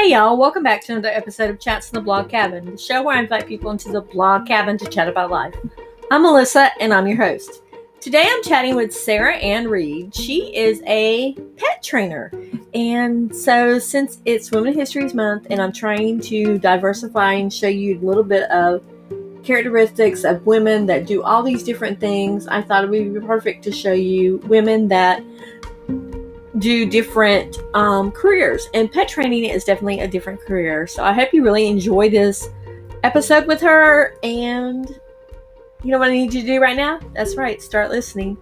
Hey y'all, welcome back to another episode of Chats in the Blog Cabin, the show where I invite people into the blog cabin to chat about life. I'm Melissa and I'm your host. Today I'm chatting with Sarah-Anne Reed. She is a pet trainer. And so, since it's Women History Month and I'm trying to diversify and show you a little bit of characteristics of women that do all these different things, I thought it would be perfect to show you women that do different um, careers. And pet training is definitely a different career. So I hope you really enjoy this episode with her. And you know what I need you to do right now? That's right, start listening.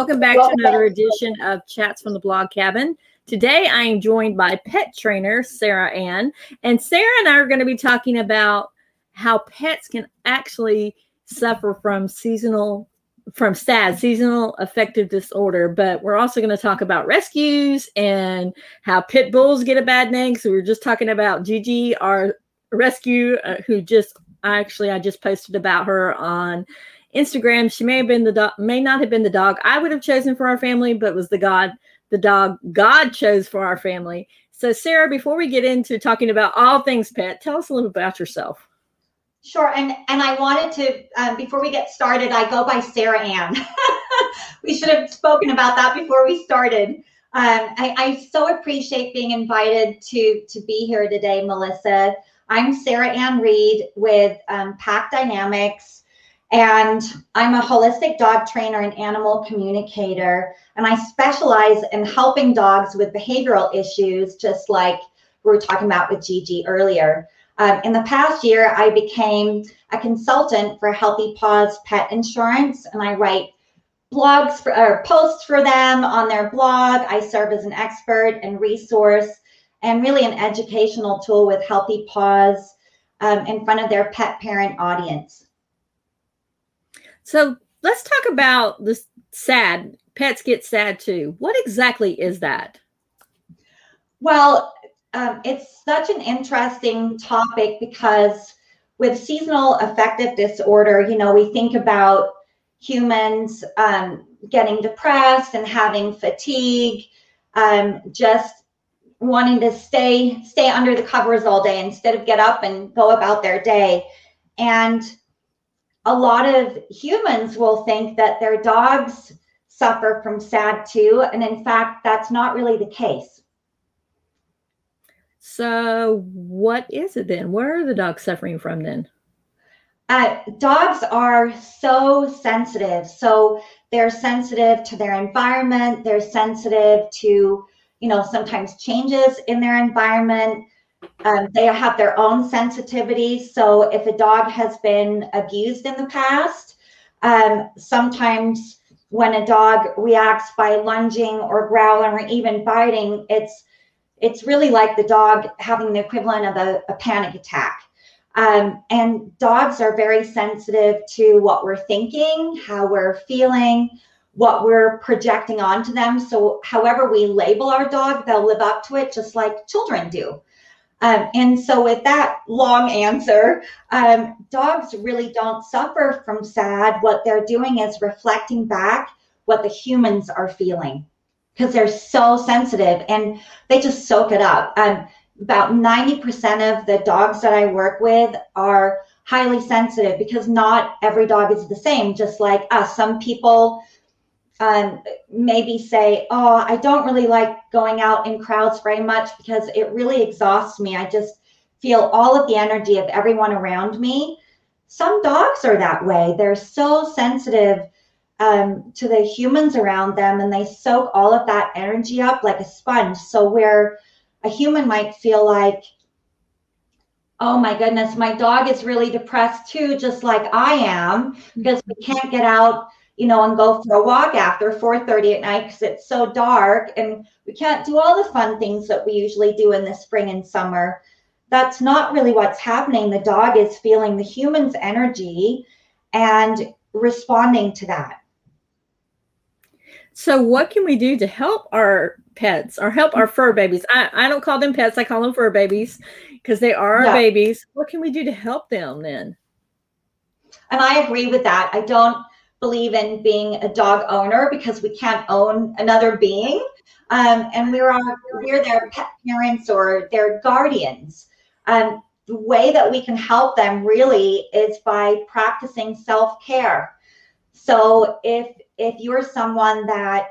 Welcome back welcome to another back. edition of Chats from the Blog Cabin. Today I am joined by pet trainer Sarah-Anne, and Sarah and I are going to be talking about how pets can actually suffer from seasonal from SAD, seasonal affective disorder, but we're also going to talk about rescues and how pit bulls get a bad name. So we are just talking about Gigi, our rescue, uh, who just actually I just posted about her on Instagram. She may have been the dog, may not have been the dog I would have chosen for our family, but was the God, the dog God chose for our family. So, Sarah, before we get into talking about all things pet, tell us a little about yourself. Sure, and and I wanted to um, before we get started, I go by Sarah-Anne. we should have spoken about that before we started. Um, I, I so appreciate being invited to to be here today, Melissa. I'm Sarah-Anne Reed with um, Pack Dynamics. And I'm a holistic dog trainer and animal communicator. And I specialize in helping dogs with behavioral issues, just like we were talking about with Gigi earlier. Um, in the past year, I became a consultant for Healthy Paws Pet Insurance, and I write blogs for, or posts for them on their blog. I serve as an expert and resource and really an educational tool with Healthy Paws um, in front of their pet parent audience. So let's talk about the sad. Pets get sad too. What exactly is that? Well, um, it's such an interesting topic because with seasonal affective disorder, you know, we think about humans um, getting depressed and having fatigue, um, just wanting to stay stay under the covers all day instead of get up and go about their day. And a lot of humans will think that their dogs suffer from SAD too. And in fact, that's not really the case. So, what is it then? Where are the dogs suffering from then? Uh, dogs are so sensitive. So, they're sensitive to their environment, they're sensitive to, you know, sometimes changes in their environment. Um, they have their own sensitivities. So if a dog has been abused in the past, um, sometimes when a dog reacts by lunging or growling or even biting, it's it's really like the dog having the equivalent of a, a panic attack. Um, and dogs are very sensitive to what we're thinking, how we're feeling, what we're projecting onto them. So, however we label our dog, they'll live up to it just like children do. Um, and so, with that long answer, um, dogs really don't suffer from sad. What they're doing is reflecting back what the humans are feeling because they're so sensitive and they just soak it up. Um, about 90% of the dogs that I work with are highly sensitive because not every dog is the same, just like us. Some people um, maybe say, Oh, I don't really like going out in crowds very much because it really exhausts me. I just feel all of the energy of everyone around me. Some dogs are that way. They're so sensitive um, to the humans around them and they soak all of that energy up like a sponge. So, where a human might feel like, oh my goodness, my dog is really depressed too, just like I am, because we can't get out, you know, and go for a walk after 4:30 at night because it's so dark, and we can't do all the fun things that we usually do in the spring and summer. That's not really what's happening. The dog is feeling the human's energy and responding to that. So, what can we do to help our pets or help our fur babies? I, I don't call them pets, I call them fur babies because they are yeah. babies. What can we do to help them then? And I agree with that. I don't believe in being a dog owner because we can't own another being. Um, and we're, our, we're their pet parents or their guardians. Um, the way that we can help them really is by practicing self care. So if if you're someone that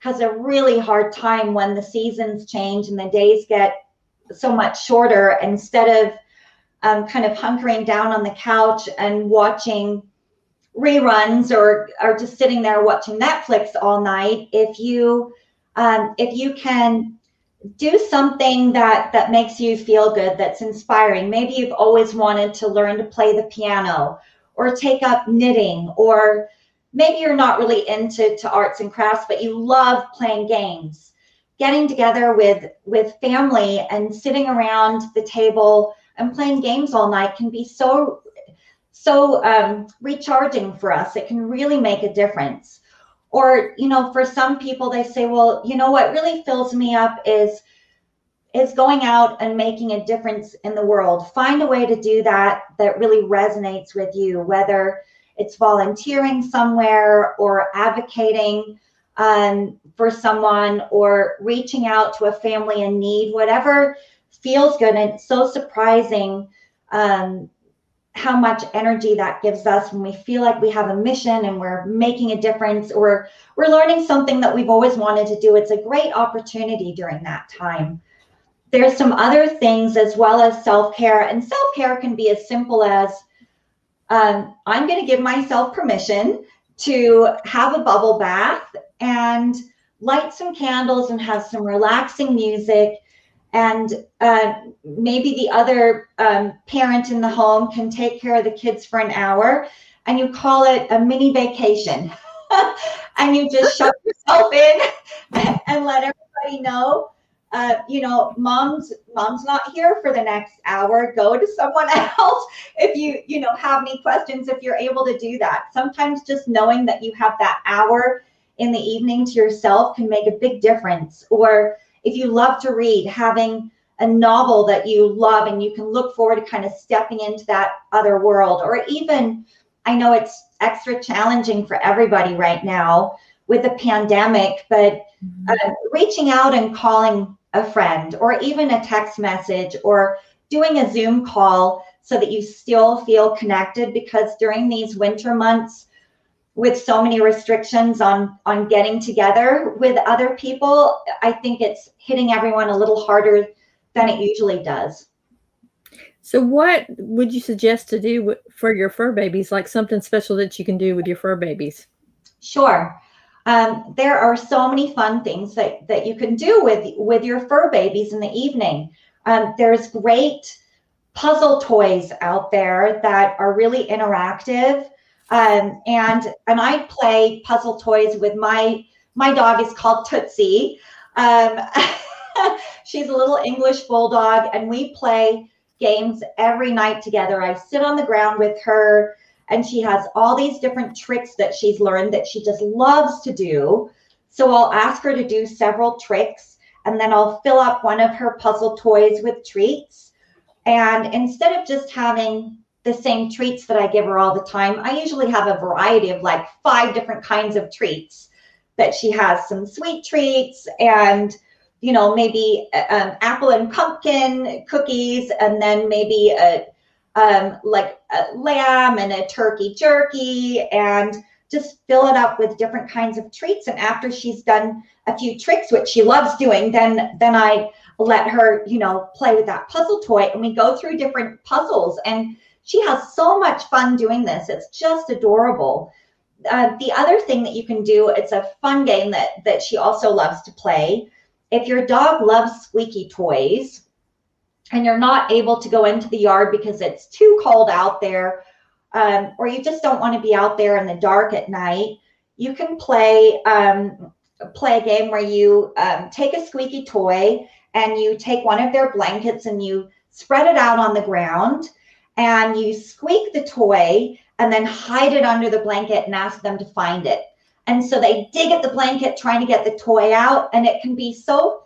has a really hard time when the seasons change and the days get so much shorter, instead of um, kind of hunkering down on the couch and watching reruns or are just sitting there watching Netflix all night, if you um, if you can do something that that makes you feel good, that's inspiring. Maybe you've always wanted to learn to play the piano or take up knitting or maybe you're not really into to arts and crafts, but you love playing games. Getting together with with family and sitting around the table and playing games all night can be so so um, recharging for us. It can really make a difference. Or you know, for some people, they say, well, you know, what really fills me up is is going out and making a difference in the world. Find a way to do that that really resonates with you, whether it's volunteering somewhere or advocating um, for someone or reaching out to a family in need, whatever feels good. And it's so surprising um, how much energy that gives us when we feel like we have a mission and we're making a difference or we're learning something that we've always wanted to do. It's a great opportunity during that time. There's some other things as well as self care, and self care can be as simple as um, I'm going to give myself permission to have a bubble bath and light some candles and have some relaxing music. And uh, maybe the other um, parent in the home can take care of the kids for an hour and you call it a mini vacation. and you just shut yourself in and let everybody know uh, you know, mom's mom's not here for the next hour. Go to someone else if you you know have any questions. If you're able to do that, sometimes just knowing that you have that hour in the evening to yourself can make a big difference. Or if you love to read, having a novel that you love and you can look forward to kind of stepping into that other world. Or even, I know it's extra challenging for everybody right now with the pandemic, but mm-hmm. uh, reaching out and calling a friend or even a text message or doing a Zoom call so that you still feel connected because during these winter months with so many restrictions on on getting together with other people i think it's hitting everyone a little harder than it usually does so what would you suggest to do for your fur babies like something special that you can do with your fur babies sure um, there are so many fun things that, that you can do with, with your fur babies in the evening. Um, there's great puzzle toys out there that are really interactive. Um, and and I play puzzle toys with my my dog is called Tootsie. Um, she's a little English bulldog, and we play games every night together. I sit on the ground with her and she has all these different tricks that she's learned that she just loves to do. So I'll ask her to do several tricks and then I'll fill up one of her puzzle toys with treats. And instead of just having the same treats that I give her all the time, I usually have a variety of like five different kinds of treats that she has some sweet treats and you know maybe um, apple and pumpkin cookies and then maybe a um, like a lamb and a turkey jerky and just fill it up with different kinds of treats. And after she's done a few tricks, which she loves doing, then then I let her, you know, play with that puzzle toy and we go through different puzzles. And she has so much fun doing this. It's just adorable. uh, the other thing that you can do, it's a fun game that that she also loves to play. If your dog loves squeaky toys, and you're not able to go into the yard because it's too cold out there, um, or you just don't want to be out there in the dark at night, you can play um, play a game where you um, take a squeaky toy and you take one of their blankets and you spread it out on the ground and you squeak the toy and then hide it under the blanket and ask them to find it. And so they dig at the blanket trying to get the toy out, and it can be so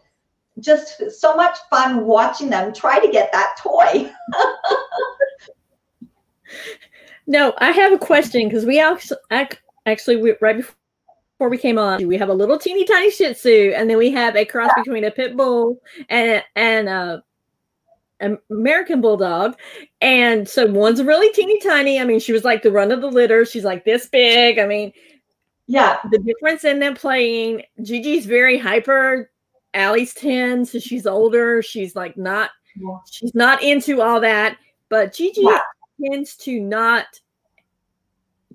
just so much fun watching them try to get that toy. no, I have a question because we actually, actually we, right before we came on, we have a little teeny tiny Shih Tzu, and then we have a cross between a pit bull and and a American Bulldog. And so one's really teeny tiny. I mean, she was like the run of the litter. She's like this big. I mean, yeah. The difference in them playing, Gigi's very hyper. Allie's 10, so she's older. She's like not, yeah. she's not into all that. But Gigi tends to not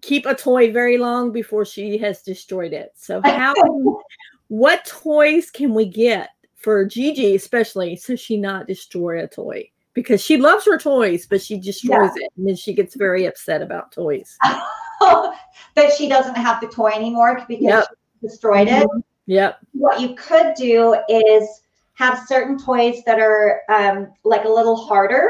keep a toy very long before she has destroyed it. So how what toys can we get for Gigi especially, so she not destroy a toy because she loves her toys, but she destroys yeah. it, and then she gets very upset about toys. that she doesn't have the toy anymore because yep. she destroyed it. Mm-hmm. Yep. What you could do is have certain toys that are um, like a little harder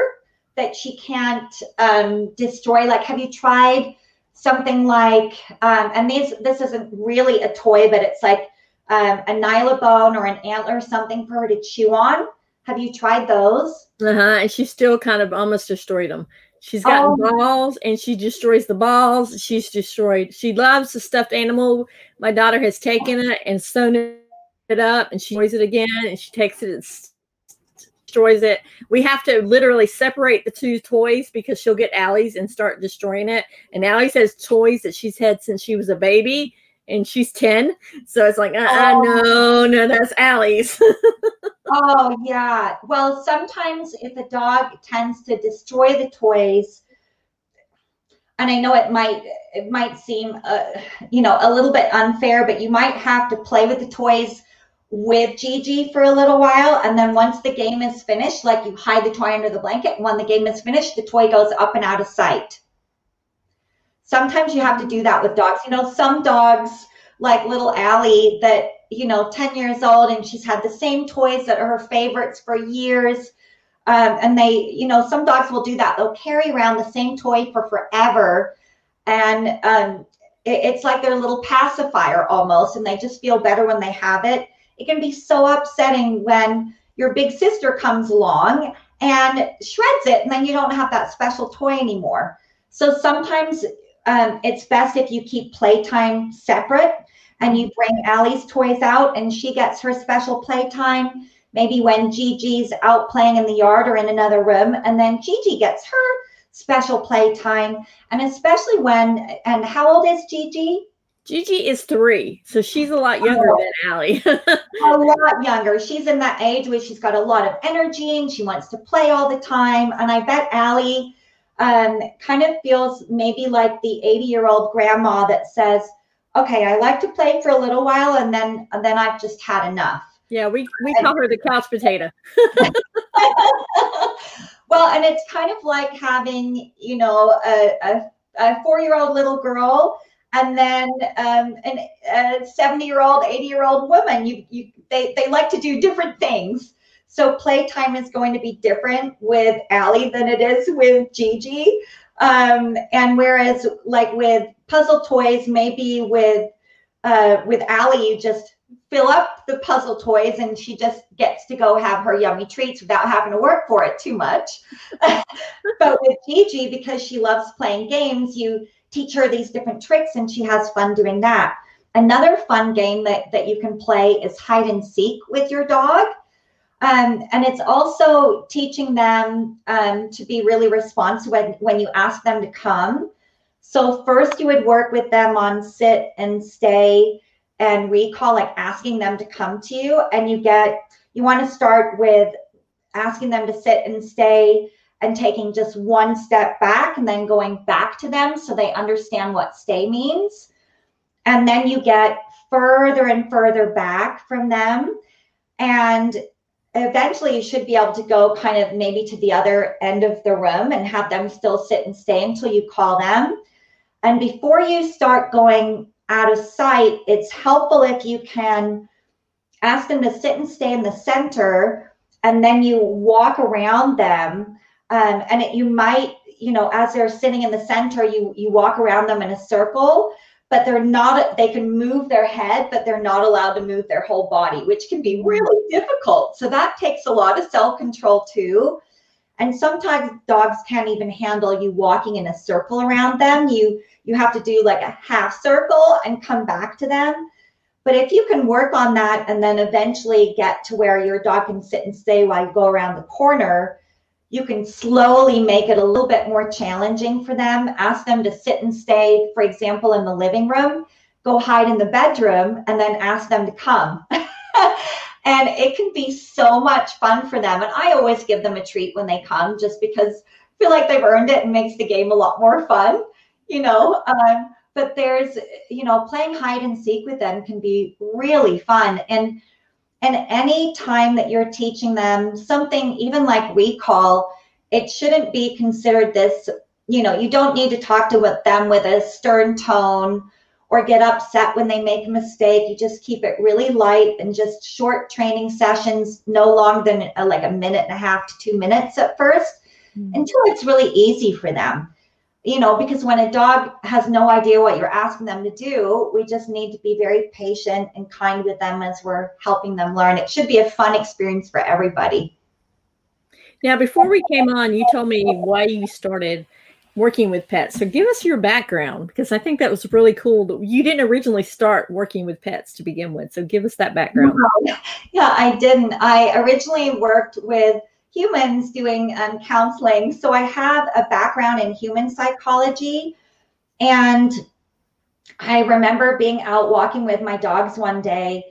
that she can't um, destroy. Like, have you tried something like? Um, and these this isn't really a toy, but it's like um, a nylabone or an antler, something for her to chew on. Have you tried those? Uh huh. And she still kind of almost destroyed them. She's got oh. balls and she destroys the balls. She's destroyed. She loves the stuffed animal. My daughter has taken it and sewn it up and she destroys it again and she takes it and destroys it. We have to literally separate the two toys because she'll get Allie's and start destroying it. And Allie's has toys that she's had since she was a baby and she's 10. So it's like, uh, uh oh. no, no, that's Allie's. oh, yeah. Well, sometimes if a dog tends to destroy the toys, and I know it might it might seem uh, you know a little bit unfair, but you might have to play with the toys with Gigi for a little while, and then once the game is finished, like you hide the toy under the blanket, and when the game is finished, the toy goes up and out of sight sometimes you have to do that with dogs. You know, some dogs, like little Allie, that, you know, 10 years old and she's had the same toys that are her favorites for years. Um, and they, you know, some dogs will do that. They'll carry around the same toy for forever. And um, it, it's like their little pacifier almost. And they just feel better when they have it. It can be so upsetting when your big sister comes along and shreds it, and then you don't have that special toy anymore. So sometimes um, it's best if you keep playtime separate and you bring Allie's toys out and she gets her special playtime. Maybe when Gigi's out playing in the yard or in another room, and then Gigi gets her special playtime. And especially when, and how old is Gigi? Gigi is three, so she's a lot younger oh, than Allie. a lot younger. She's in that age where she's got a lot of energy and she wants to play all the time. And I bet Allie um, kind of feels maybe like the 80 year old grandma that says, okay, I like to play for a little while and then and then I've just had enough. Yeah, we, we call her the couch potato. well, and it's kind of like having, you know, a, a, a four year old little girl and then um, an, a 70 year old, 80 year old woman. You, you, they, they like to do different things. So playtime is going to be different with Allie than it is with Gigi. Um, and whereas like with puzzle toys, maybe with uh, with Allie, you just fill up the puzzle toys and she just gets to go have her yummy treats without having to work for it too much. but with Gigi, because she loves playing games, you teach her these different tricks and she has fun doing that. Another fun game that, that you can play is hide and seek with your dog. Um, and it's also teaching them um, to be really responsive when, when you ask them to come. So first you would work with them on sit and stay and recall, like asking them to come to you. And you get, you want to start with asking them to sit and stay and taking just one step back and then going back to them so they understand what stay means. and then you get further and further back from them. And eventually you should be able to go kind of maybe to the other end of the room and have them still sit and stay until you call them. And before you start going out of sight, it's helpful if you can ask them to sit and stay in the center and then you walk around them. Um, and it, you might, you know, as they're sitting in the center, you you walk around them in a circle but they're not they can move their head but they're not allowed to move their whole body which can be really difficult. So that takes a lot of self-control too. And sometimes dogs can't even handle you walking in a circle around them. You you have to do like a half circle and come back to them. But if you can work on that and then eventually get to where your dog can sit and stay while you go around the corner you can slowly make it a little bit more challenging for them. Ask them to sit and stay, for example, in the living room, go hide in the bedroom, and then ask them to come. and it can be so much fun for them. And I always give them a treat when they come just because I feel like they've earned it and makes the game a lot more fun, you know. Um, but there's, you know, playing hide and seek with them can be really fun. And and any time that you're teaching them something, even like recall, it shouldn't be considered this, you know, you don't need to talk to them with a stern tone or get upset when they make a mistake. You just keep it really light and just short training sessions, no longer than a, uh, like a minute and a half to two minutes at 1st mm-hmm. until it's really easy for them you know, because when a dog has no idea what you're asking them to do, we just need to be very patient and kind with them as we're helping them learn. It should be a fun experience for everybody. Now, before we came on, you told me why you started working with pets. So give us your background because I think that was really cool. That you didn't originally start working with pets to begin with. So give us that background. Yeah, I didn't. I originally worked with humans doing um, counseling. So I have a background in human psychology. And I remember being out walking with my dogs one day.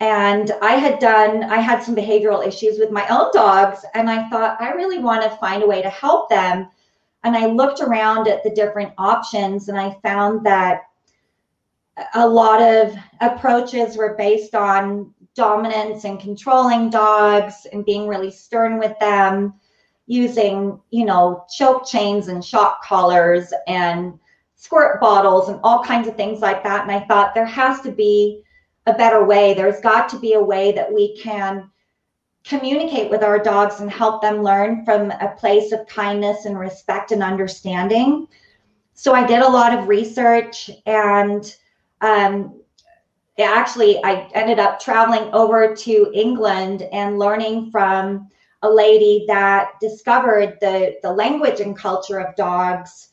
And I had done, I had some behavioral issues with my own dogs. And I thought, I really want to find a way to help them. And I looked around at the different options and I found that a lot of approaches were based on dominance and controlling dogs and being really stern with them using you know choke chains and shock collars and squirt bottles and all kinds of things like that. And i thought there has to be a better way. There's got to be a way that we can communicate with our dogs and help them learn from a place of kindness and respect and understanding. So i did a lot of research and um, actually I ended up traveling over to England and learning from a lady that discovered the the language and culture of dogs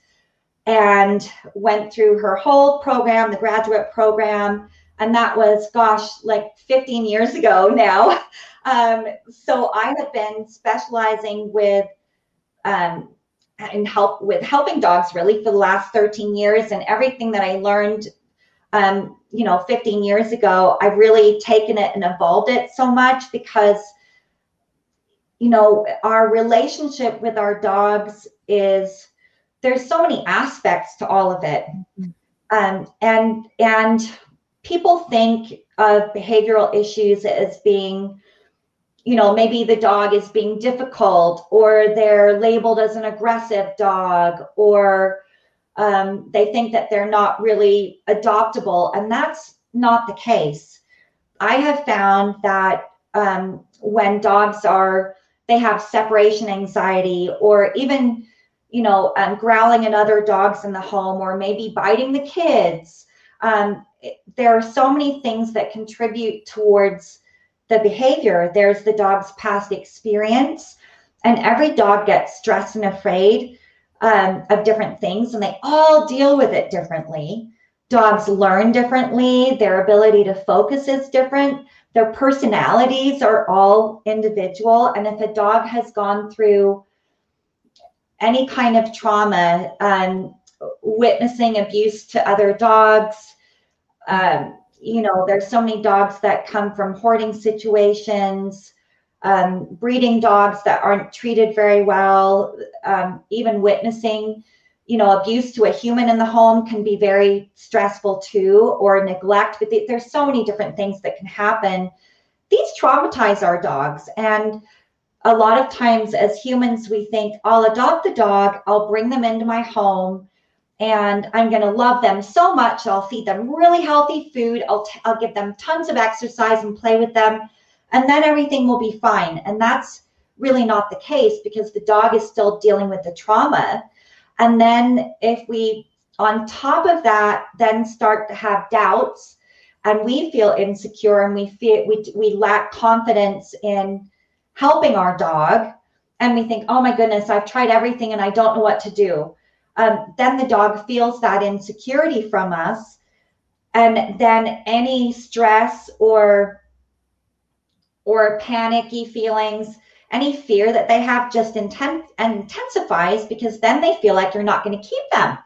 and went through her whole program, the graduate program, and that was gosh, like 15 years ago now. Um, so I have been specializing with um, and help with helping dogs really for the last 13 years, and everything that I learned um, you know 15 years ago i've really taken it and evolved it so much because you know our relationship with our dogs is there's so many aspects to all of it mm-hmm. um, and and people think of behavioral issues as being you know maybe the dog is being difficult or they're labeled as an aggressive dog or um, they think that they're not really adoptable, and that's not the case. I have found that um, when dogs are, they have separation anxiety, or even, you know, um, growling at other dogs in the home, or maybe biting the kids. Um, there are so many things that contribute towards the behavior. There's the dog's past experience, and every dog gets stressed and afraid um, of different things, and they all deal with it differently. Dogs learn differently, their ability to focus is different, their personalities are all individual. And if a dog has gone through any kind of trauma, um, witnessing abuse to other dogs, um, you know, there's so many dogs that come from hoarding situations um, breeding dogs that aren't treated very well, um, even witnessing, you know, abuse to a human in the home can be very stressful too, or neglect. But there's so many different things that can happen. These traumatize our dogs. And a lot of times as humans, we think, I'll adopt the dog, I'll bring them into my home, and I'm going to love them so much. I'll feed them really healthy food. I'll, t- I'll give them tons of exercise and play with them, and then everything will be fine. And that's really not the case because the dog is still dealing with the trauma. And then if we, on top of that, then start to have doubts and we feel insecure and we feel we, we lack confidence in helping our dog and we think, oh my goodness, I've tried everything and I don't know what to do. Um, then the dog feels that insecurity from us. And then any stress or or panicky feelings any fear that they have just intensifies because then they feel like you're not going to keep them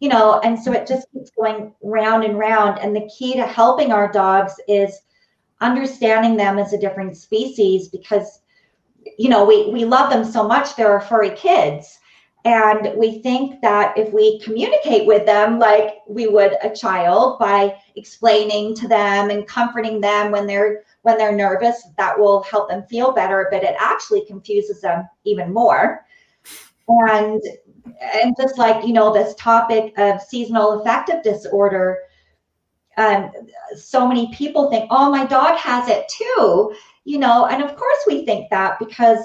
you know and so it just keeps going round and round. And the key to helping our dogs is understanding them as a different species because you know we we love them so much they're our furry kids. And we think that if we communicate with them like we would a child by explaining to them and comforting them when they're when they're nervous, that will help them feel better, but it actually confuses them even more. And and just like you know this topic of seasonal affective disorder um, so many people think oh my dog has it too you know and of course we think that because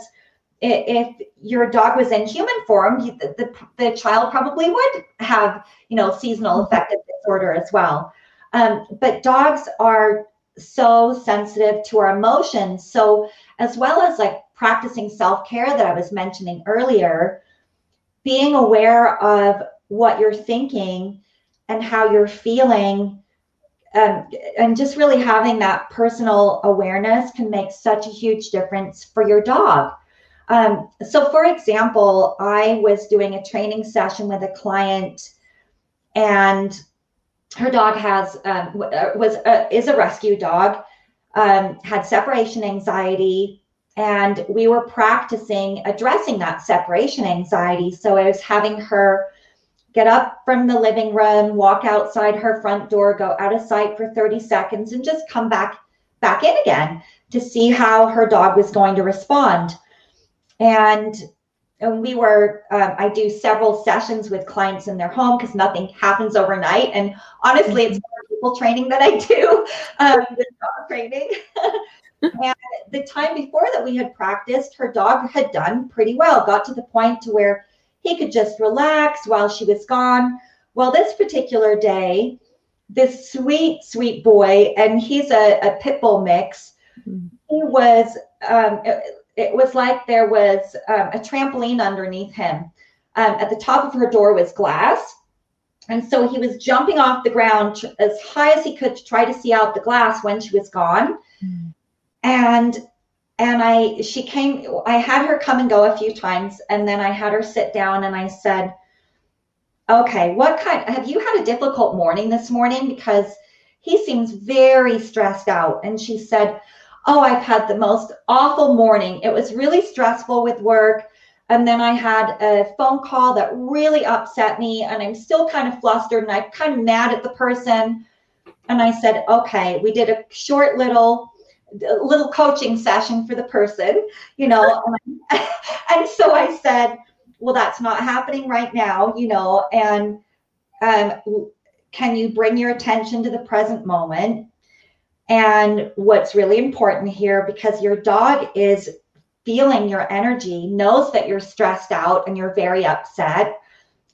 if your dog was in human form the, the, the child probably would have you know seasonal affective disorder as well um, but dogs are so sensitive to our emotions. So, as well as like practicing self care that I was mentioning earlier, being aware of what you're thinking and how you're feeling, um, and just really having that personal awareness can make such a huge difference for your dog. Um, so, for example, I was doing a training session with a client and her dog has um, uh, was uh, is a rescue dog, um, had separation anxiety, and we were practicing addressing that separation anxiety. So I was having her get up from the living room, walk outside her front door, go out of sight for 30 seconds, and just come back back in again to see how her dog was going to respond. And and we were um, i do several sessions with clients in their home because nothing happens overnight. And honestly it's more people training that i do um, than dog training. And the time before that we had practiced her dog had done pretty well got to the point to where he could just relax while she was gone. Well this particular day this sweet sweet boy and he's a, a pit bull mix. Mm-hmm. he was um, it was like there was um, a trampoline underneath him. Um, at the top of her door was glass. And so he was jumping off the ground as high as he could to try to see out the glass when she was gone. Mm. And and I she came I had her come and go a few times and then I had her sit down and I said, "Okay, what kind have you had a difficult morning this morning because he seems very stressed out." And she said, oh, I've had the most awful morning. It was really stressful with work. And then I had a phone call that really upset me, and I'm still kind of flustered and I'm kind of mad at the person. And I said, okay, we did a short little little coaching session for the person, you know. and, so I said, well, that's not happening right now, you know, and um, can you bring your attention to the present moment? And what's really important here, because your dog is feeling your energy, knows that you're stressed out and you're very upset.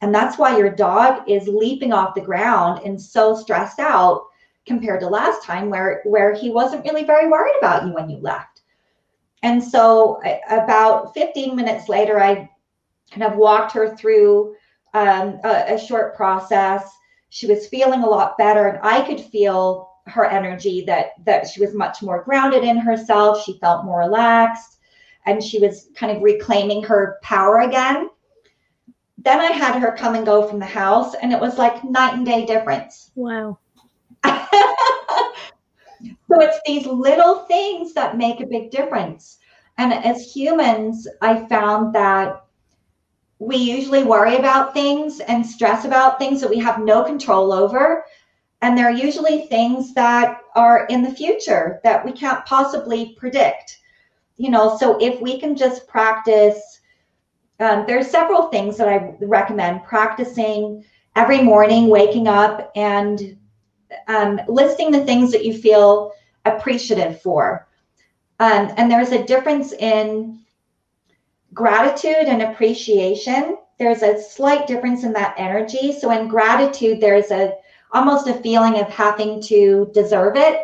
And that's why your dog is leaping off the ground and so stressed out compared to last time where where he wasn't really very worried about you when you left. And so about 15 minutes later, I kind of walked her through um, a, a short process. She was feeling a lot better, and I could feel her energy that that she was much more grounded in herself. She felt more relaxed and she was kind of reclaiming her power again. Then i had her come and go from the house and it was like night and day difference. Wow. So it's these little things that make a big difference. And as humans i found that we usually worry about things and stress about things that we have no control over. And they're usually things that are in the future that we can't possibly predict. You know, so if we can just practice, um, there's several things that I recommend practicing every morning, waking up and um, listing the things that you feel appreciative for. Um, and there's a difference in gratitude and appreciation, there's a slight difference in that energy. So in gratitude, there's a almost a feeling of having to deserve it.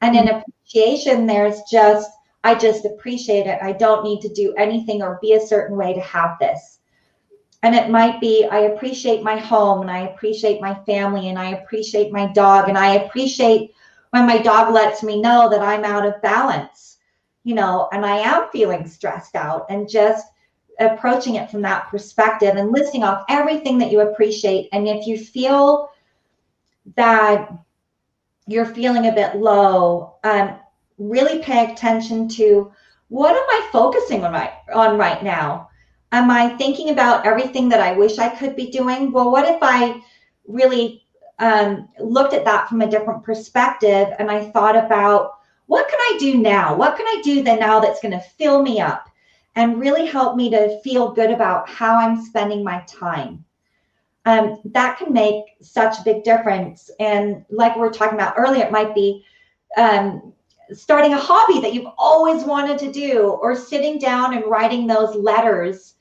And in mm-hmm. appreciation, there's just, I just appreciate it. I don't need to do anything or be a certain way to have this. And it might be, I appreciate my home and I appreciate my family and I appreciate my dog and I appreciate when my dog lets me know that I'm out of balance you know, and I am feeling stressed out and just approaching it from that perspective and listing off everything that you appreciate. And if you feel that you're feeling a bit low, um, really pay attention to what am I focusing on right, on right now? Am I thinking about everything that I wish I could be doing? Well, what if I really um, looked at that from a different perspective and I thought about what can I do now? What can I do then now that's going to fill me up and really help me to feel good about how I'm spending my time? Um, that can make such a big difference. And like we were talking about earlier, it might be um, starting a hobby that you've always wanted to do, or sitting down and writing those letters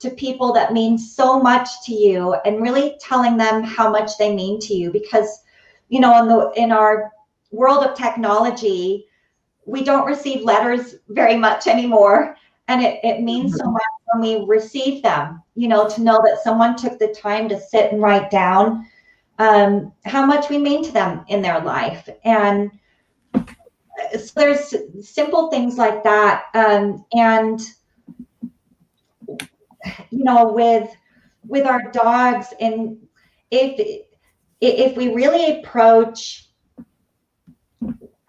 to people that mean so much to you, and really telling them how much they mean to you. Because you know, in the in our world of technology, we don't receive letters very much anymore. And it, it means so mm-hmm. much when we receive them, you know, to know that someone took the time to sit and write down um, how much we mean to them in their life. And so there's simple things like that. Um, and, you know, with, with our dogs and if, if we really approach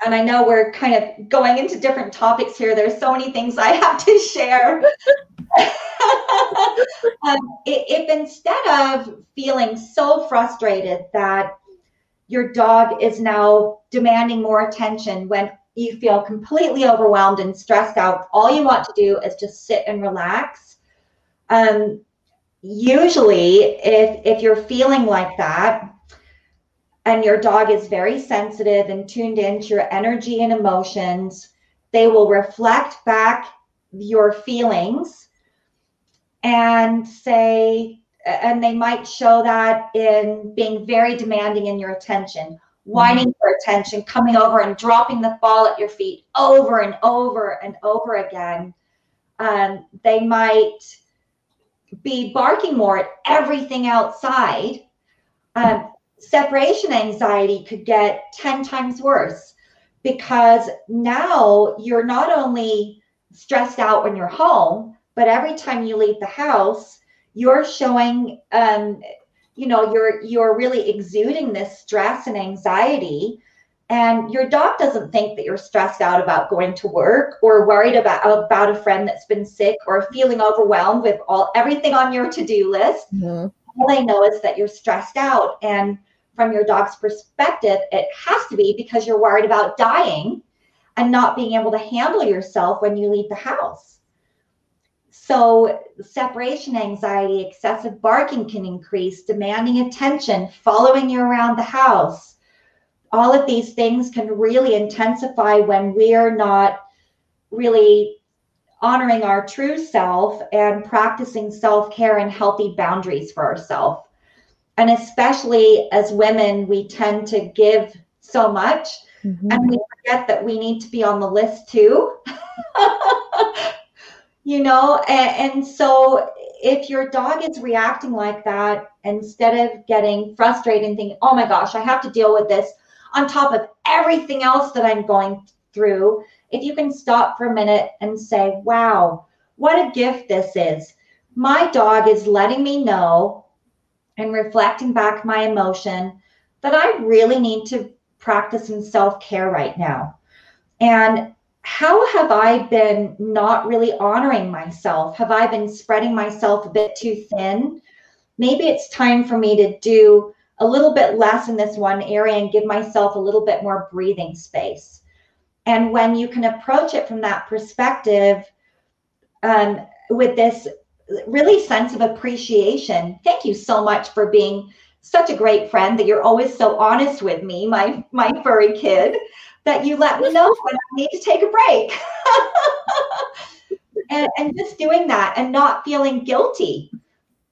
and I know we're kind of going into different topics here. There's so many things I have to share. um, if instead of feeling so frustrated that your dog is now demanding more attention when you feel completely overwhelmed and stressed out, all you want to do is just sit and relax. Um, usually, if if you're feeling like that, and your dog is very sensitive and tuned into your energy and emotions, they will reflect back your feelings and say, and they might show that in being very demanding in your attention, whining mm-hmm. for attention, coming over and dropping the ball at your feet over and over and over again. Um, they might be barking more at everything outside. Um, separation anxiety could get 10 times worse because now you're not only stressed out when you're home, but every time you leave the house, you're showing um, you know you're you're really exuding this stress and anxiety and your dog doesn't think that you're stressed out about going to work or worried about about a friend that's been sick or feeling overwhelmed with all everything on your to-do list mm-hmm. all they know is that you're stressed out and from your dog's perspective, it has to be because you're worried about dying and not being able to handle yourself when you leave the house. So, separation anxiety, excessive barking can increase, demanding attention, following you around the house. All of these things can really intensify when we're not really honoring our true self and practicing self care and healthy boundaries for ourselves and especially as women we tend to give so much mm-hmm. and we forget that we need to be on the list too you know and, and, so if your dog is reacting like that instead of getting frustrated and thinking oh my gosh i have to deal with this on top of everything else that i'm going through if you can stop for a minute and say wow what a gift this is my dog is letting me know and reflecting back my emotion that I really need to practice some self care right now. And how have I been not really honoring myself? Have I been spreading myself a bit too thin? Maybe it's time for me to do a little bit less in this one area and give myself a little bit more breathing space. And when you can approach it from that perspective, um, with this really sense of appreciation, thank you so much for being such a great friend that you're always so honest with me, my my furry kid, that you let me know when I need to take a break. and, and just doing that and not feeling guilty.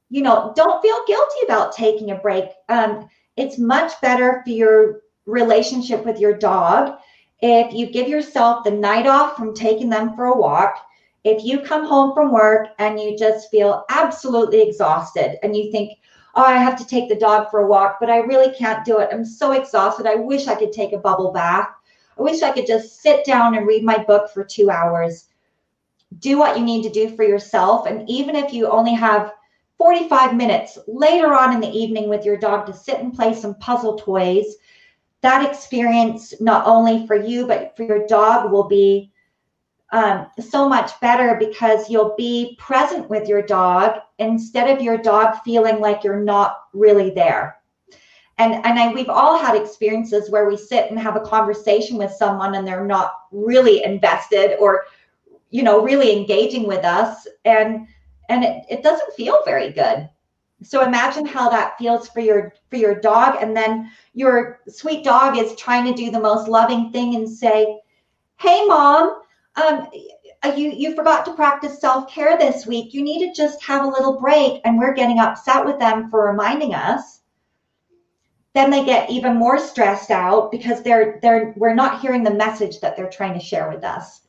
You know, don't feel guilty about taking a break. Um, it's much better for your relationship with your dog if you give yourself the night off from taking them for a walk. If you come home from work and you just feel absolutely exhausted and you think, oh, I have to take the dog for a walk, but I really can't do it. I'm so exhausted. I wish I could take a bubble bath. I wish I could just sit down and read my book for two hours. Do what you need to do for yourself. And even if you only have 45 minutes later on in the evening with your dog to sit and play some puzzle toys, that experience, not only for you, but for your dog, will be um, so much better because you'll be present with your dog instead of your dog feeling like you're not really there. And, and I, we've all had experiences where we sit and have a conversation with someone and they're not really invested or, you know, really engaging with us. And, and it, it doesn't feel very good. So imagine how that feels for your for your dog, and then your sweet dog is trying to do the most loving thing and say, "Hey, mom, um, uh, you you forgot to practice self-care this week. You need to just have a little break. And we're getting upset with them for reminding us. Then they get even more stressed out because they're they're we're not hearing the message that they're trying to share with us.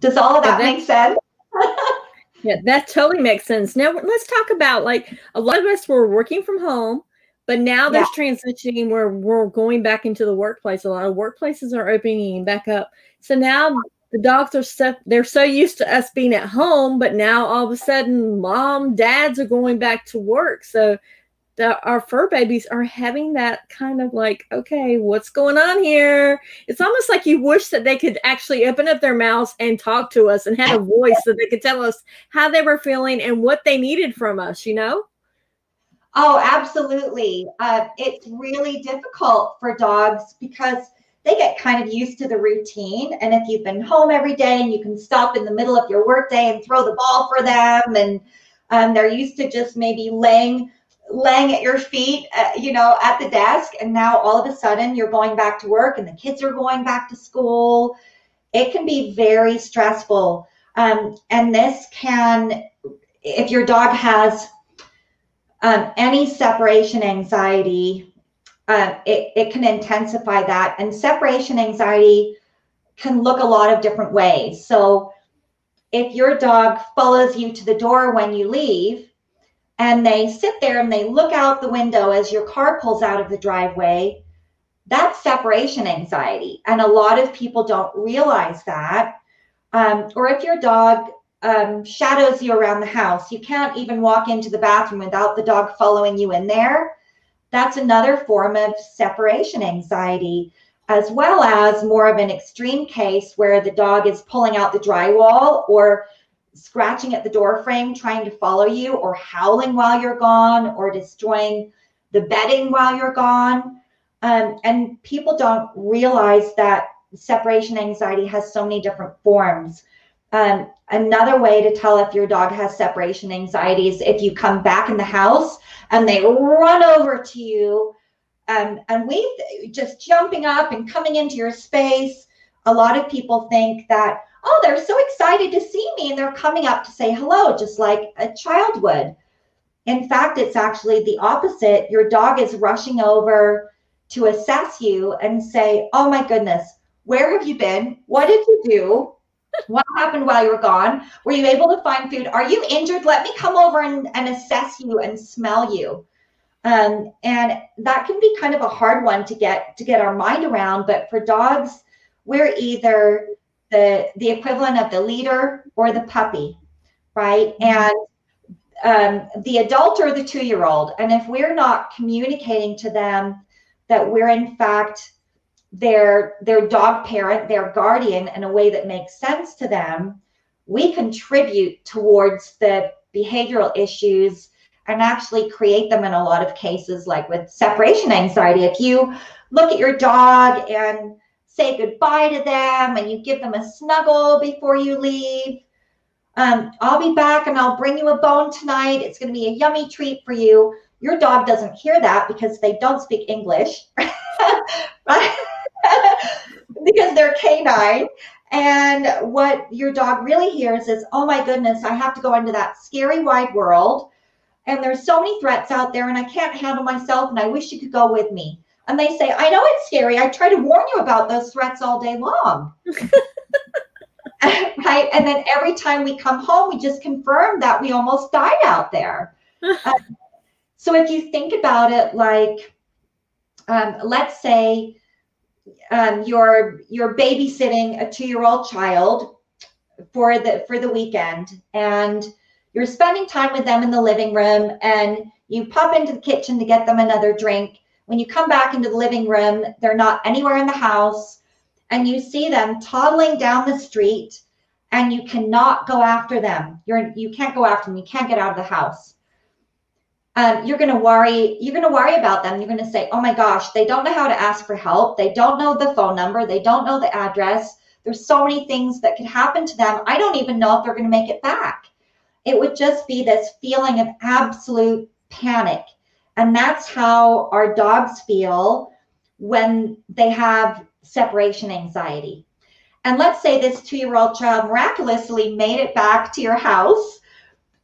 Does all of that make sense? yeah, that totally makes sense. Now let's talk about like a lot of us were working from home, but now there's yeah. transitioning where we're going back into the workplace. A lot of workplaces are opening back up. So now the dogs are so they're so used to us being at home, but now all of a sudden, mom, dads are going back to work. So the, our fur babies are having that kind of like, okay, what's going on here? It's almost like you wish that they could actually open up their mouths and talk to us and had a voice so they could tell us how they were feeling and what they needed from us, you know? Oh, absolutely. Uh, it's really difficult for dogs because they get kind of used to the routine. And if you've been home every day and you can stop in the middle of your workday and throw the ball for them, and um, they're used to just maybe laying laying at your feet, uh, you know, at the desk, and now all of a sudden you're going back to work and the kids are going back to school. It can be very stressful, um, and this can, if your dog has um, any separation anxiety um, it, it can intensify that. And separation anxiety can look a lot of different ways. So if your dog follows you to the door when you leave and they sit there and they look out the window as your car pulls out of the driveway, that's separation anxiety. And a lot of people don't realize that. Um, or if your dog um, shadows you around the house, you can't even walk into the bathroom without the dog following you in there that's another form of separation anxiety, as well as more of an extreme case where the dog is pulling out the drywall or scratching at the door frame trying to follow you, or howling while you're gone, or destroying the bedding while you're gone. Um, and people don't realize that separation anxiety has so many different forms. Um, another way to tell if your dog has separation anxiety is if you come back in the house and they run over to you um, and we just jumping up and coming into your space. A lot of people think that, oh, they're so excited to see me and they're coming up to say hello, just like a child would. In fact, it's actually the opposite. Your dog is rushing over to assess you and say, oh my goodness, where have you been? What did you do? what happened while you were gone? Were you able to find food? Are you injured? Let me come over and, and assess you and smell you. Um, and that can be kind of a hard one to get to get our mind around. But for dogs, we're either the the equivalent of the leader or the puppy, right? Mm-hmm. And um, the adult or the two year old. And if we're not communicating to them that we're in fact their their dog parent, their guardian in a way that makes sense to them, we contribute towards the behavioral issues and actually create them in a lot of cases like with separation anxiety. If you look at your dog and say goodbye to them and you give them a snuggle before you leave, um, I'll be back and I'll bring you a bone tonight. It's going to be a yummy treat for you. Your dog doesn't hear that because they don't speak English, because they're canine. And what your dog really hears is, oh my goodness, I have to go into that scary wide world. And there's so many threats out there, and I can't handle myself, and I wish you could go with me. And they say, I know it's scary. I try to warn you about those threats all day long. right? And then every time we come home, we just confirm that we almost died out there. um, so if you think about it like, um, let's say um, you're you're babysitting a two-year-old child for the for the weekend, and you're spending time with them in the living room, and you pop into the kitchen to get them another drink. When you come back into the living room, they're not anywhere in the house, and you see them toddling down the street, and you cannot go after them. You're you can't go after them. You can't get out of the house. Um, you're going to worry you're going to worry about them. You're going to say oh my gosh they don't know how to ask for help. They don't know the phone number. They don't know the address. There's so many things that could happen to them. I don't even know if they're going to make it back. It would just be this feeling of absolute panic and that's how our dogs feel when they have separation anxiety and let's say this two year old child miraculously made it back to your house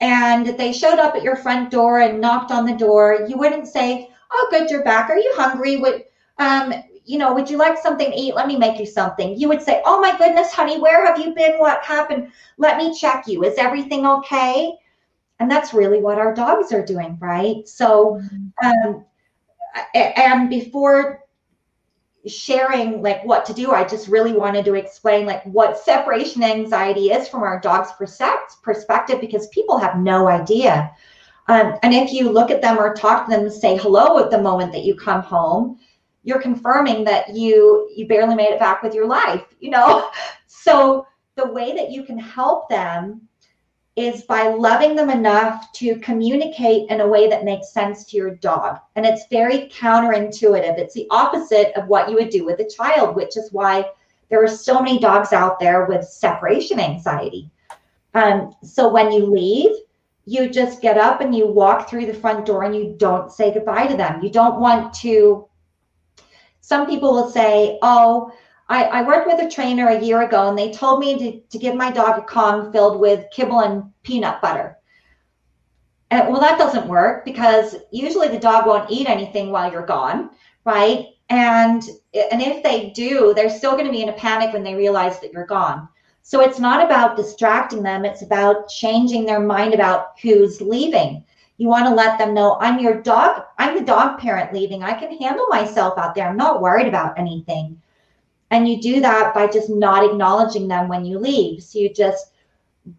and they showed up at your front door and knocked on the door, you wouldn't say, "Oh, good, you're back. Are you hungry? Would um, you know, would you like something to eat? Let me make you something." You would say, "Oh my goodness, honey, where have you been? What happened? Let me check you. Is everything okay?" And that's really what our dogs are doing, right? So, mm-hmm. um, and before sharing like what to do i just really wanted to explain like what separation anxiety is from our dog's perspective because people have no idea um, and if you look at them or talk to them and say hello at the moment that you come home you're confirming that you you barely made it back with your life you know so the way that you can help them is by loving them enough to communicate in a way that makes sense to your dog. And it's very counterintuitive. It's the opposite of what you would do with a child, which is why there are so many dogs out there with separation anxiety. Um, so when you leave, you just get up and you walk through the front door and you don't say goodbye to them. You don't want to. Some people will say, Oh, I, I worked with a trainer a year ago and they told me to, to give my dog a Kong filled with kibble and peanut butter. And well, that doesn't work because usually the dog won't eat anything while you're gone, right? And and if they do, they're still going to be in a panic when they realize that you're gone. So it's not about distracting them, it's about changing their mind about who's leaving. You want to let them know I'm your dog, I'm the dog parent leaving. I can handle myself out there. I'm not worried about anything. And you do that by just not acknowledging them when you leave. So you just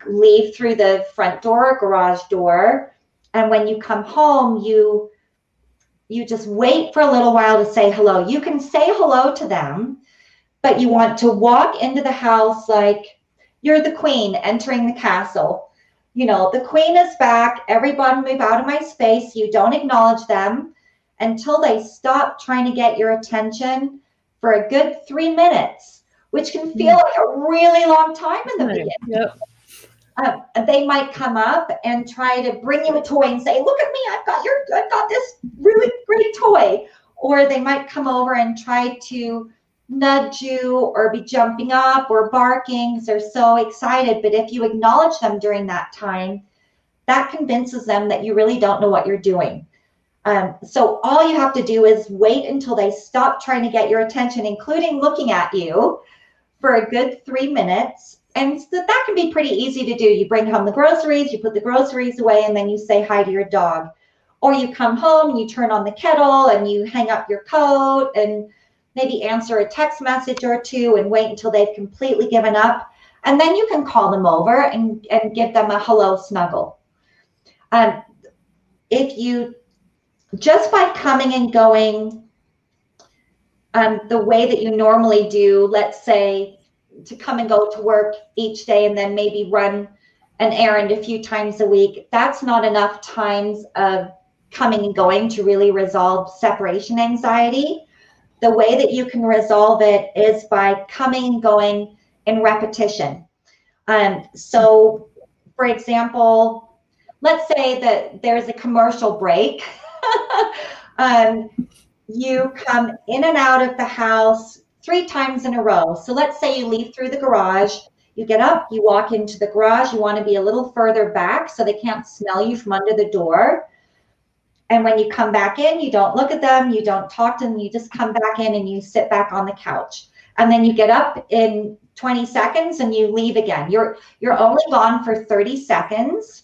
leave through the front door or garage door. And when you come home, you you just wait for a little while to say hello. You can say hello to them, but you want to walk into the house like you're the queen entering the castle. You know, the queen is back. Everybody move out of my space. You don't acknowledge them until they stop trying to get your attention for a good three minutes, which can feel mm. like a really long time in the beginning. Yep. Uh, they might come up and try to bring you a toy and say, "Look at me! I've got your, I've got this really great toy." Or they might come over and try to nudge you or be jumping up or barking because they're so excited. But if you acknowledge them during that time, that convinces them that you really don't know what you're doing. Um, so all you have to do is wait until they stop trying to get your attention, including looking at you for a good three minutes. And so that can be pretty easy to do. You bring home the groceries, you put the groceries away, and then you say hi to your dog. Or you come home you turn on the kettle and you hang up your coat and maybe answer a text message or two and wait until they've completely given up. And then you can call them over and, and give them a hello snuggle. Um, if you just by coming and going um, the way that you normally do, let's say, to come and go to work each day and then maybe run an errand a few times a week, that's not enough times of coming and going to really resolve separation anxiety. The way that you can resolve it is by coming and going in repetition. Um, so, for example, let's say that there's a commercial break. um, you come in and out of the house three times in a row. So let's say you leave through the garage, you get up, you walk into the garage, you want to be a little further back so they can't smell you from under the door. And when you come back in, you don't look at them, you don't talk to them, you just come back in and you sit back on the couch. And then you get up in 20 seconds and you leave again. You're you're only gone for 30 seconds.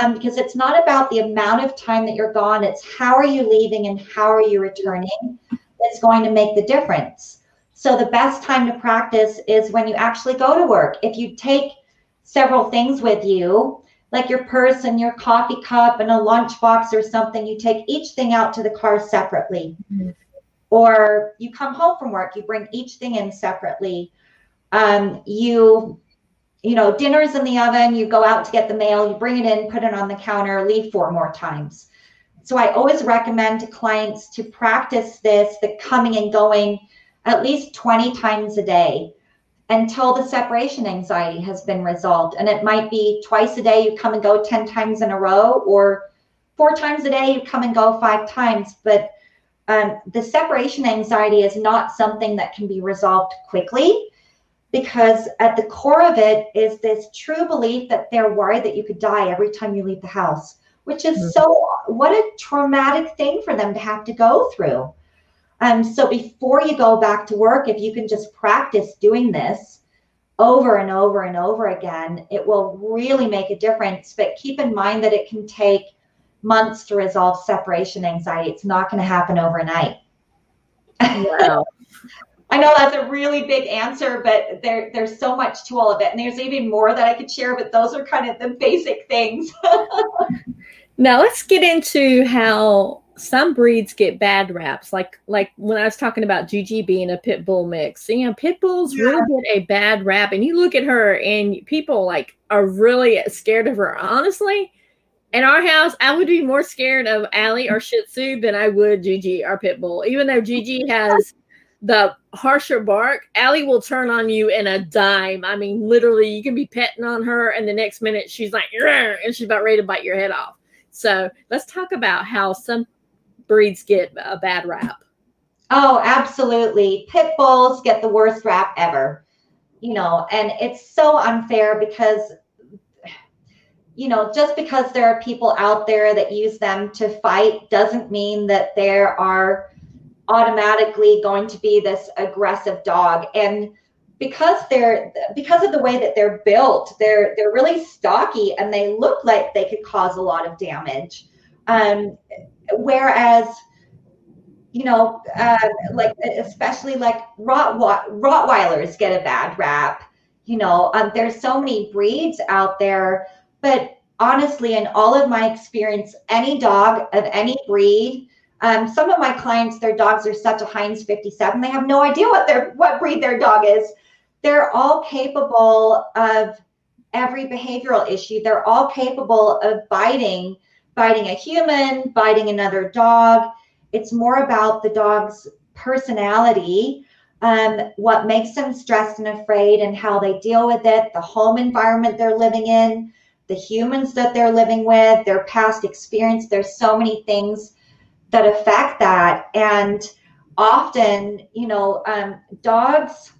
Um, because it's not about the amount of time that you're gone, it's how are you leaving and how are you returning that's going to make the difference. So the best time to practice is when you actually go to work. If you take several things with you, like your purse and your coffee cup and a lunchbox or something, you take each thing out to the car separately. Mm-hmm. Or you come home from work, you bring each thing in separately. Um, you, you know, dinner's in the oven, you go out to get the mail, you bring it in, put it on the counter, leave four more times. So I always recommend to clients to practice this, the coming and going at least 20 times a day until the separation anxiety has been resolved. And it might be twice a day you come and go 10 times in a row, or four times a day you come and go five times. But um, the separation anxiety is not something that can be resolved quickly because at the core of it is this true belief that they're worried that you could die every time you leave the house, which is mm-hmm. so, what a traumatic thing for them to have to go through. Um, so before you go back to work, if you can just practice doing this over and over and over again, it will really make a difference. But keep in mind that it can take months to resolve separation anxiety. It's not going to happen overnight. Wow. I know that's a really big answer, but there, there's so much to all of it. And there's even more that I could share, but those are kind of the basic things. now let's get into how some breeds get bad raps. Like like when I was talking about Gigi being a pit bull mix, you know, pit bulls yeah. really get a bad rap. And you look at her, and people like are really scared of her. Honestly, in our house, I would be more scared of Allie or Shih Tzu than I would Gigi or pit bull. Even though Gigi has the harsher bark, Allie will turn on you in a dime. I mean, literally, you can be petting on her, and the next minute she's like, and she's about ready to bite your head off. So let's talk about how some breeds get a bad rap. Oh, absolutely. Pit bulls get the worst rap ever. You know, and it's so unfair because you know, just because there are people out there that use them to fight doesn't mean that there are automatically going to be this aggressive dog. And because they're because of the way that they're built they're they're really stocky and they look like they could cause a lot of damage. Um, whereas you know uh, like especially like rottweilers get a bad rap you know um, there's so many breeds out there. But honestly in all of my experience any dog of any breed um, some of my clients, their dogs are such a Heinz 57, they have no idea what their what breed their dog is. They're all capable of every behavioral issue. They're all capable of biting, biting a human, biting another dog. It's more about the dog's personality, um, what makes them stressed and afraid, and how they deal with it, the home environment they're living in, the humans that they're living with, their past experience. There's so many things that affect that. And often, you know, um, dogs,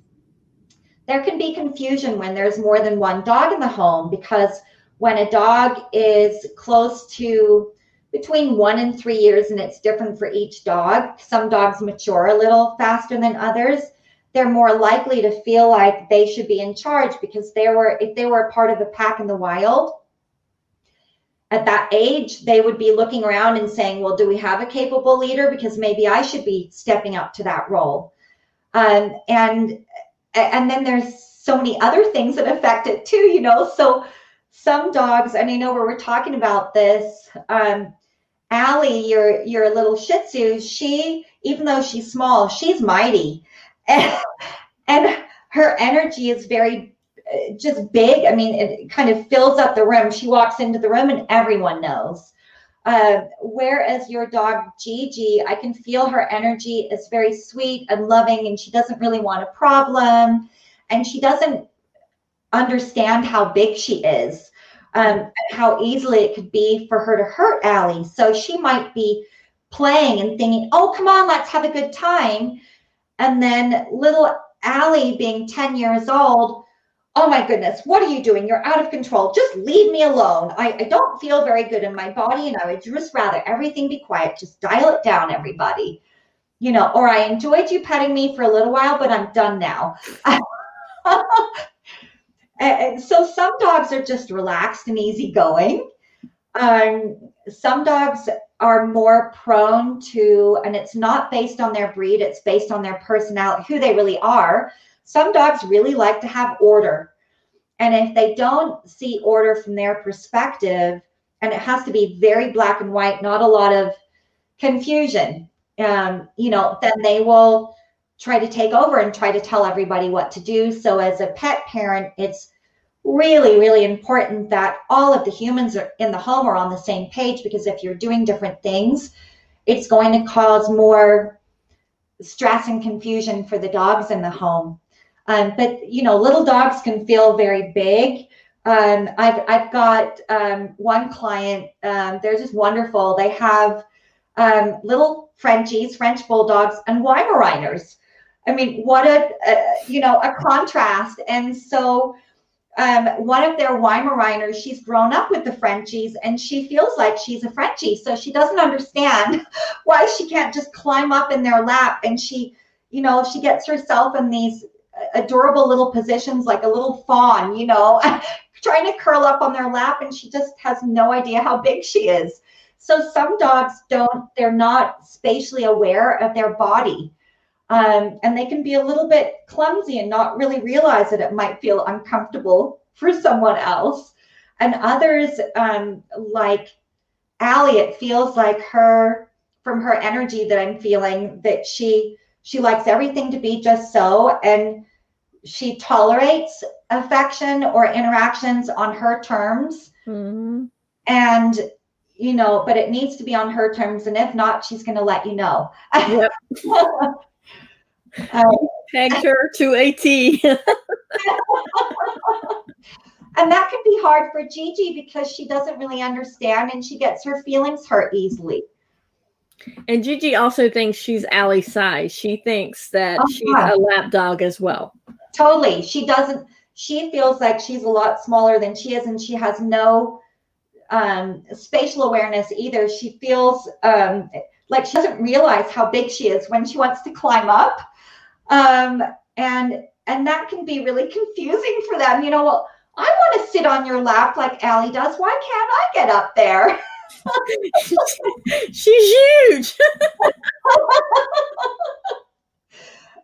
there can be confusion when there's more than one dog in the home because when a dog is close to between one and three years, and it's different for each dog, some dogs mature a little faster than others. They're more likely to feel like they should be in charge because they were, if they were a part of a pack in the wild, at that age, they would be looking around and saying, well, do we have a capable leader? Because maybe I should be stepping up to that role. Um, and and then there's so many other things that affect it too, you know. So some dogs, and I know where we're talking about this, um, Allie, your your little Shih Tzu, she even though she's small, she's mighty. And, and her energy is very just big. I mean, it kind of fills up the room. She walks into the room and everyone knows. Uh, whereas your dog Gigi, I can feel her energy is very sweet and loving, and she doesn't really want a problem, and she doesn't understand how big she is, um, how easily it could be for her to hurt Allie. So she might be playing and thinking, "Oh, come on, let's have a good time," and then little Allie, being ten years old oh my goodness, what are you doing? You're out of control. Just leave me alone. I, I don't feel very good in my body, and I would just rather everything be quiet. Just dial it down, everybody. You know, or I enjoyed you petting me for a little while, but I'm done now. and so some dogs are just relaxed and easygoing. Um, some dogs are more prone to, and it's not based on their breed, it's based on their personality, who they really are some dogs really like to have order. And if they don't see order from their perspective, and it has to be very black and white, not a lot of confusion, um, you know, then they will try to take over and try to tell everybody what to do. So, as a pet parent, it's really, really important that all of the humans in the home are on the same page because if you're doing different things, it's going to cause more stress and confusion for the dogs in the home. Um, but you know, little dogs can feel very big. Um, I've I've got um, one client. Um, they're just wonderful. They have um, little Frenchies, French bulldogs, and Weimaraners. I mean, what a, a you know a contrast. And so um, one of their Weimaraners, she's grown up with the Frenchies and she feels like she's a Frenchie. So she doesn't understand why she can't just climb up in their lap. And she, you know, she gets herself in these adorable little positions like a little fawn, you know, trying to curl up on their lap and she just has no idea how big she is. So some dogs don't, they're not spatially aware of their body. Um, and they can be a little bit clumsy and not really realize that it might feel uncomfortable for someone else. And others, um, like Allie, it feels like her, from her energy that I'm feeling, that she she likes everything to be just so and she tolerates affection or interactions on her terms mm-hmm. and you know but it needs to be on her terms and if not she's going to let you know yep. um, pegged her to a t and that can be hard for gigi because she doesn't really understand and she gets her feelings hurt easily and Gigi also thinks she's Allie's size. She thinks that oh, she's a lap dog as well. Totally. She doesn't, she feels like she's a lot smaller than she is, and she has no um, spatial awareness either. She feels um, like she doesn't realize how big she is when she wants to climb up. Um, and and that can be really confusing for them. You know, well, I want to sit on your lap like Allie does. Why can't I get up there? She's huge.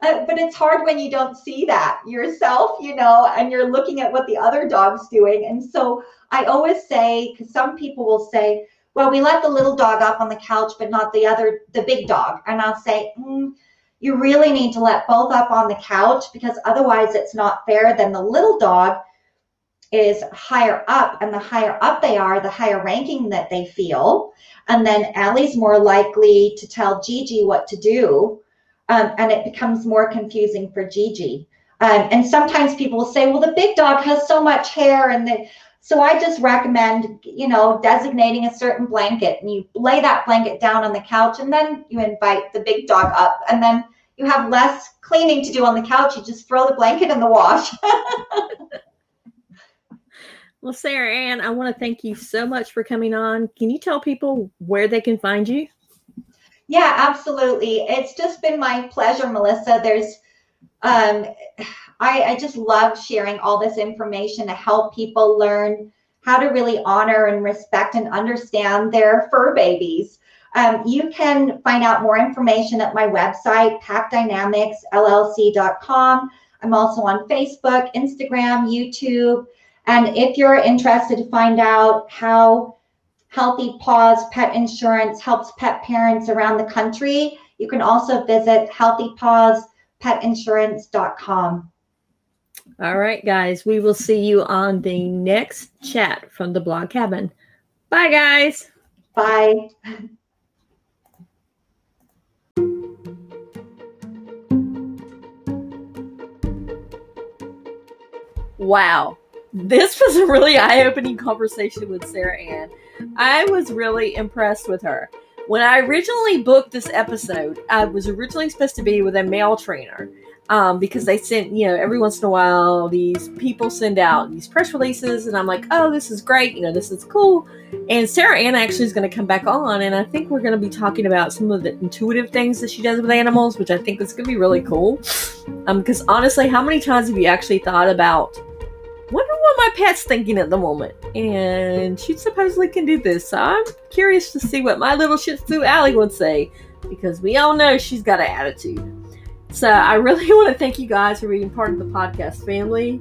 Uh, but it's hard when you don't see that yourself, you know, and you're looking at what the other dog's doing. And so I always say, because some people will say, well, we let the little dog up on the couch, but not the other, the big dog. And I'll say, mm, you really need to let both up on the couch because otherwise it's not fair. Then the little dog is higher up, and the higher up they are, the higher ranking that they feel. And then Allie's more likely to tell Gigi what to do, um, and it becomes more confusing for Gigi. Um, and sometimes people will say, well, the big dog has so much hair, and they, so I just recommend, you know, designating a certain blanket, and you lay that blanket down on the couch, and then you invite the big dog up, and then you have less cleaning to do on the couch. You just throw the blanket in the wash. Well, Sarah-Anne, I want to thank you so much for coming on. Can you tell people where they can find you? Yeah, absolutely. It's just been my pleasure, Melissa. There's, um, I, I just love sharing all this information to help people learn how to really honor and respect and understand their fur babies. Um, you can find out more information at my website, packdynamicsllc.com. I'm also on Facebook, Instagram, YouTube. And if you're interested to find out how Healthy Paws Pet Insurance helps pet parents around the country, You can also visit healthypawspetinsurance.com. All right, guys, we will see you on the next chat from the blog cabin. Bye, guys. Bye. Wow. This was a really eye opening conversation with Sarah-Anne. I was really impressed with her. When I originally booked this episode, I was originally supposed to be with a male trainer um, because they sent, you know, every once in a while, these people send out these press releases, and I'm like, oh, this is great, you know, this is cool. And Sarah-Anne actually is going to come back on, and I think we're going to be talking about some of the intuitive things that she does with animals, which I think is going to be really cool. Because um, honestly, how many times have you actually thought about? Wonder what my pet's thinking at the moment. And she supposedly can do this. So I'm curious to see what my little Shih Tzu Allie would say because we all know she's got an attitude. So I really want to thank you guys for being part of the podcast family.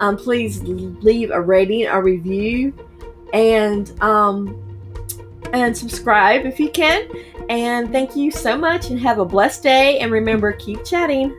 Um, please leave a rating, a review, and um, and subscribe if you can. And thank you so much, and have a blessed day. And remember, keep chatting.